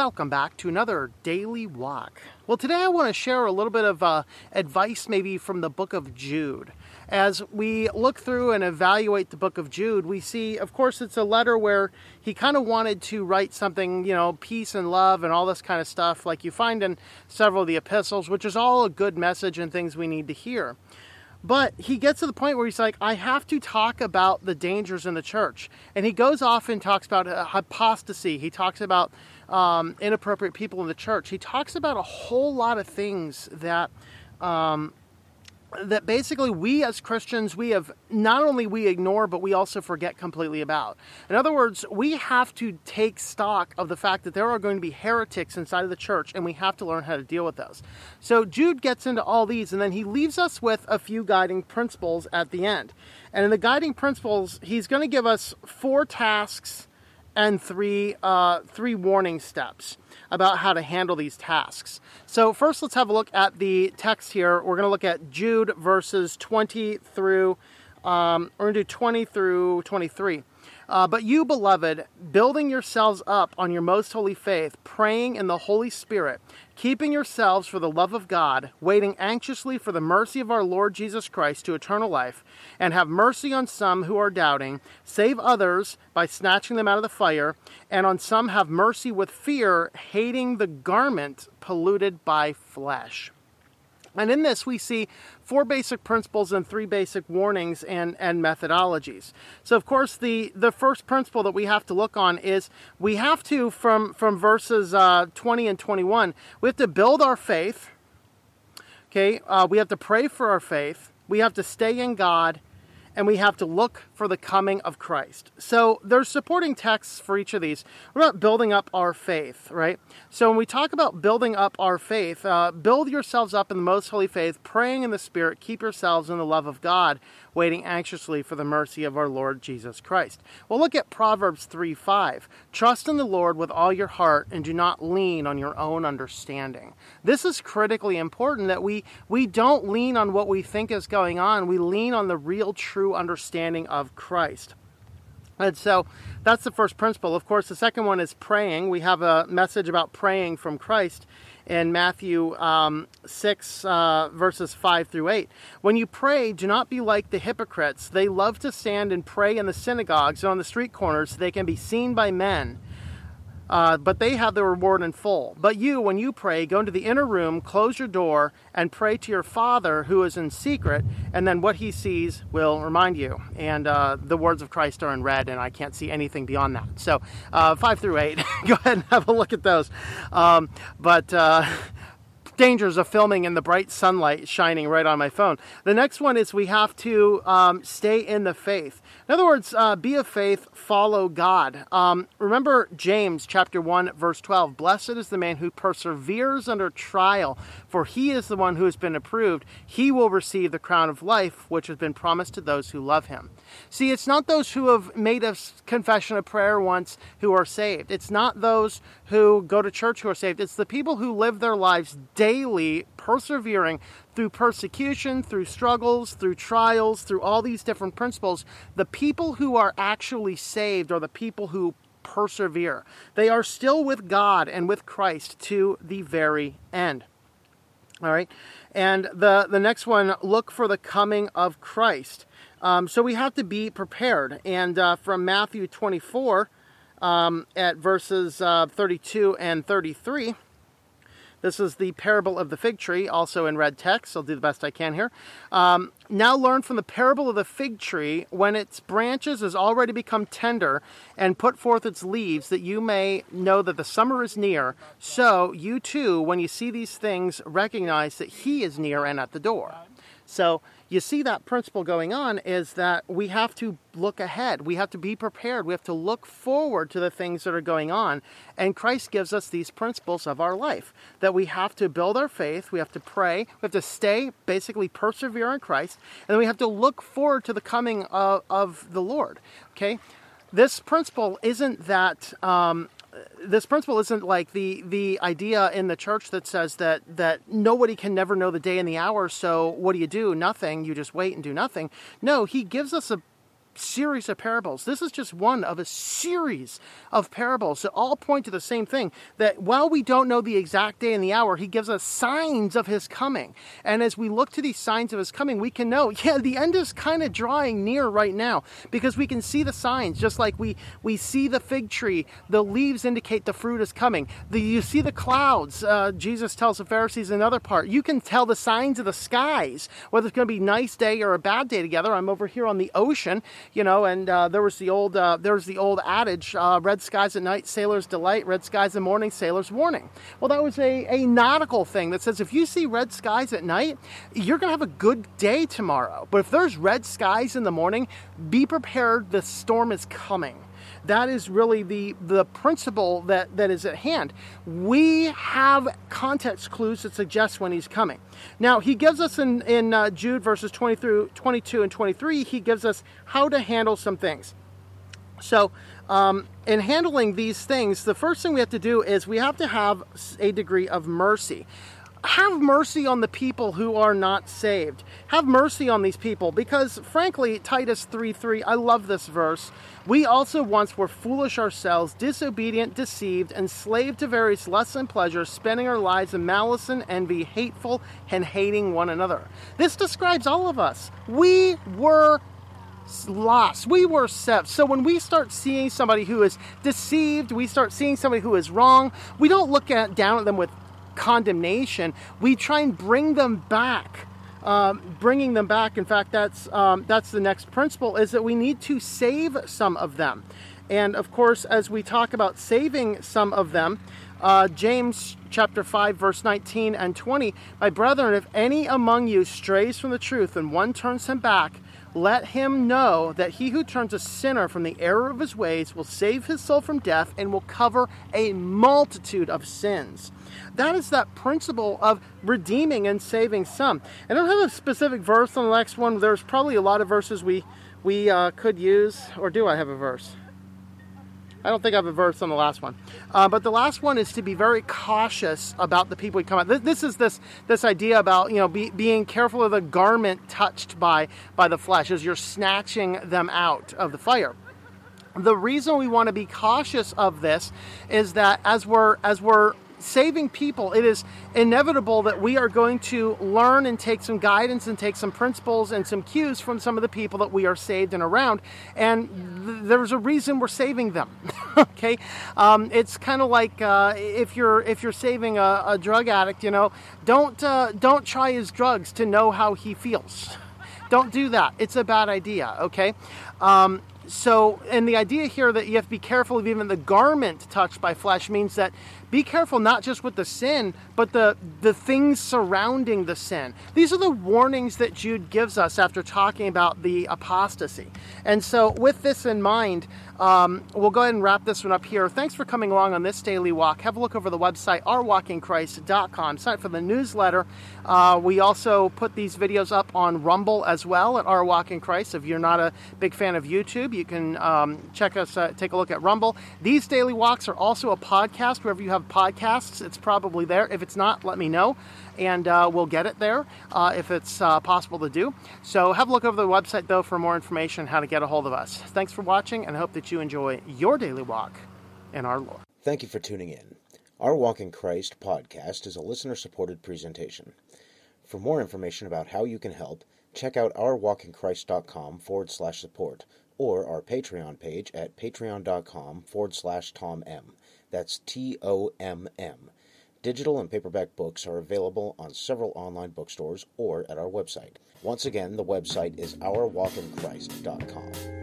welcome back to another daily walk. Well, today I want to share a little bit of uh, advice, maybe from the book of Jude. As we look through and evaluate the book of Jude, we see, of course, it's a letter where he kind of wanted to write something, you know, peace and love and all this kind of stuff, like you find in several of the epistles, which is all a good message and things we need to hear. But he gets to the point where he's like, I have to talk about the dangers in the church. And he goes off and talks about uh, apostasy. He talks about um, inappropriate people in the church. He talks about a whole lot of things that um, that basically we as Christians we have not only we ignore but we also forget completely about. In other words, we have to take stock of the fact that there are going to be heretics inside of the church and we have to learn how to deal with those. So Jude gets into all these and then he leaves us with a few guiding principles at the end. And in the guiding principles, he's going to give us four tasks and three uh, three warning steps about how to handle these tasks. So first, let's have a look at the text here. We're going to look at Jude verses 20 through um, we're going to do 20 through 23. Uh, but you, beloved, building yourselves up on your most holy faith, praying in the Holy Spirit, keeping yourselves for the love of God, waiting anxiously for the mercy of our Lord Jesus Christ to eternal life, and have mercy on some who are doubting, save others by snatching them out of the fire, and on some have mercy with fear, hating the garment polluted by flesh. And in this, we see four basic principles and three basic warnings and, and methodologies. So, of course, the, the first principle that we have to look on is we have to, from, from verses uh, 20 and 21, we have to build our faith. Okay, uh, we have to pray for our faith. We have to stay in God and we have to look for the coming of Christ. So there's supporting texts for each of these. We're about building up our faith, right? So when we talk about building up our faith, uh, build yourselves up in the most holy faith, praying in the Spirit, keep yourselves in the love of God, waiting anxiously for the mercy of our Lord Jesus Christ. Well, look at Proverbs 3 5. Trust in the Lord with all your heart and do not lean on your own understanding. This is critically important that we, we don't lean on what we think is going on, we lean on the real, true understanding of Christ. And so that's the first principle. Of course, the second one is praying. We have a message about praying from Christ in Matthew um, 6, uh, verses 5 through 8. When you pray, do not be like the hypocrites. They love to stand and pray in the synagogues and on the street corners so they can be seen by men uh, but they have the reward in full. But you, when you pray, go into the inner room, close your door, and pray to your Father who is in secret, and then what he sees will remind you. And uh, the words of Christ are in red, and I can't see anything beyond that. So, uh, 5 through 8, go ahead and have a look at those. Um, but uh, dangers of filming in the bright sunlight shining right on my phone. The next one is we have to um, stay in the faith. In other words, uh, be of faith, follow God. Um, remember James chapter 1, verse 12 Blessed is the man who perseveres under trial, for he is the one who has been approved. He will receive the crown of life, which has been promised to those who love him. See, it's not those who have made a confession of prayer once who are saved. It's not those who go to church who are saved. It's the people who live their lives daily, persevering through persecution, through struggles, through trials, through all these different principles. The people who are actually saved are the people who persevere. They are still with God and with Christ to the very end. All right. And the, the next one look for the coming of Christ. Um, so we have to be prepared. And uh, from Matthew 24 um, at verses uh, 32 and 33, this is the parable of the fig tree, also in red text. I'll do the best I can here. Um, now learn from the parable of the fig tree when its branches has already become tender and put forth its leaves, that you may know that the summer is near. So you too, when you see these things, recognize that He is near and at the door. So you see that principle going on is that we have to look ahead. We have to be prepared. We have to look forward to the things that are going on. And Christ gives us these principles of our life that we have to build our faith, we have to pray, we have to stay, basically persevere in Christ, and then we have to look forward to the coming of, of the Lord. Okay? This principle isn't that um, this principle isn't like the the idea in the church that says that that nobody can never know the day and the hour so what do you do? Nothing. You just wait and do nothing. No he gives us a series of parables. This is just one of a series of parables that all point to the same thing that while we don't know the exact day and the hour, he gives us signs of his coming. And as we look to these signs of his coming, we can know, yeah, the end is kind of drawing near right now because we can see the signs, just like we, we see the fig tree, the leaves indicate the fruit is coming. The, you see the clouds. Uh, Jesus tells the Pharisees another part. You can tell the signs of the skies, whether it's going to be a nice day or a bad day together. I'm over here on the ocean you know, and uh, there was the old uh, there was the old adage: uh, "Red skies at night, sailors delight; red skies in the morning, sailors warning." Well, that was a, a nautical thing that says if you see red skies at night, you're gonna have a good day tomorrow. But if there's red skies in the morning, be prepared; the storm is coming. That is really the, the principle that, that is at hand. We have context clues that suggest when he's coming. Now, he gives us in, in uh, Jude verses 20 through 22 and 23, he gives us how to handle some things. So, um, in handling these things, the first thing we have to do is we have to have a degree of mercy have mercy on the people who are not saved. Have mercy on these people because, frankly, Titus 3 3, I love this verse. We also once were foolish ourselves, disobedient, deceived, enslaved to various lusts and pleasures, spending our lives in malice and envy, hateful, and hating one another. This describes all of us. We were lost. We were set. So when we start seeing somebody who is deceived, we start seeing somebody who is wrong, we don't look at down at them with condemnation, we try and bring them back. Um, bringing them back. In fact, that's um, that's the next principle: is that we need to save some of them. And of course, as we talk about saving some of them, uh, James chapter 5, verse 19 and 20, My brethren, if any among you strays from the truth and one turns him back, let him know that he who turns a sinner from the error of his ways will save his soul from death and will cover a multitude of sins. That is that principle of redeeming and saving some. I don't have a specific verse on the next one. There's probably a lot of verses we we uh, could use, or do I have a verse? I don't think I have a verse on the last one. Uh, but the last one is to be very cautious about the people we come out. This, this is this this idea about you know be, being careful of the garment touched by by the flesh as you're snatching them out of the fire. The reason we want to be cautious of this is that as we're as we're saving people, it is inevitable that we are going to learn and take some guidance and take some principles and some cues from some of the people that we are saved and around. And th- there's a reason we're saving them. okay, um, it's kind of like uh, if you're if you're saving a, a drug addict, you know, don't uh, don't try his drugs to know how he feels. Don't do that. It's a bad idea. Okay. Um, so, and the idea here that you have to be careful of even the garment touched by flesh means that be careful not just with the sin, but the, the things surrounding the sin. These are the warnings that Jude gives us after talking about the apostasy. And so, with this in mind, um, we'll go ahead and wrap this one up here. Thanks for coming along on this daily walk. Have a look over the website, ourwalkinchrist.com. Sign up for the newsletter. Uh, we also put these videos up on Rumble as well at Our Walk Christ. If you're not a big fan of YouTube, you can um, check us, uh, take a look at Rumble. These daily walks are also a podcast. Wherever you podcasts, it's probably there. If it's not, let me know and uh, we'll get it there uh, if it's uh, possible to do. So have a look over the website though for more information how to get a hold of us. Thanks for watching and I hope that you enjoy your daily walk in our Lord. Thank you for tuning in. Our Walk in Christ podcast is a listener supported presentation. For more information about how you can help, check out ourwalkinchrist.com forward slash support or our Patreon page at patreon.com forward slash Tom M. That's T O M M. Digital and paperback books are available on several online bookstores or at our website. Once again, the website is ourwalkinchrist.com.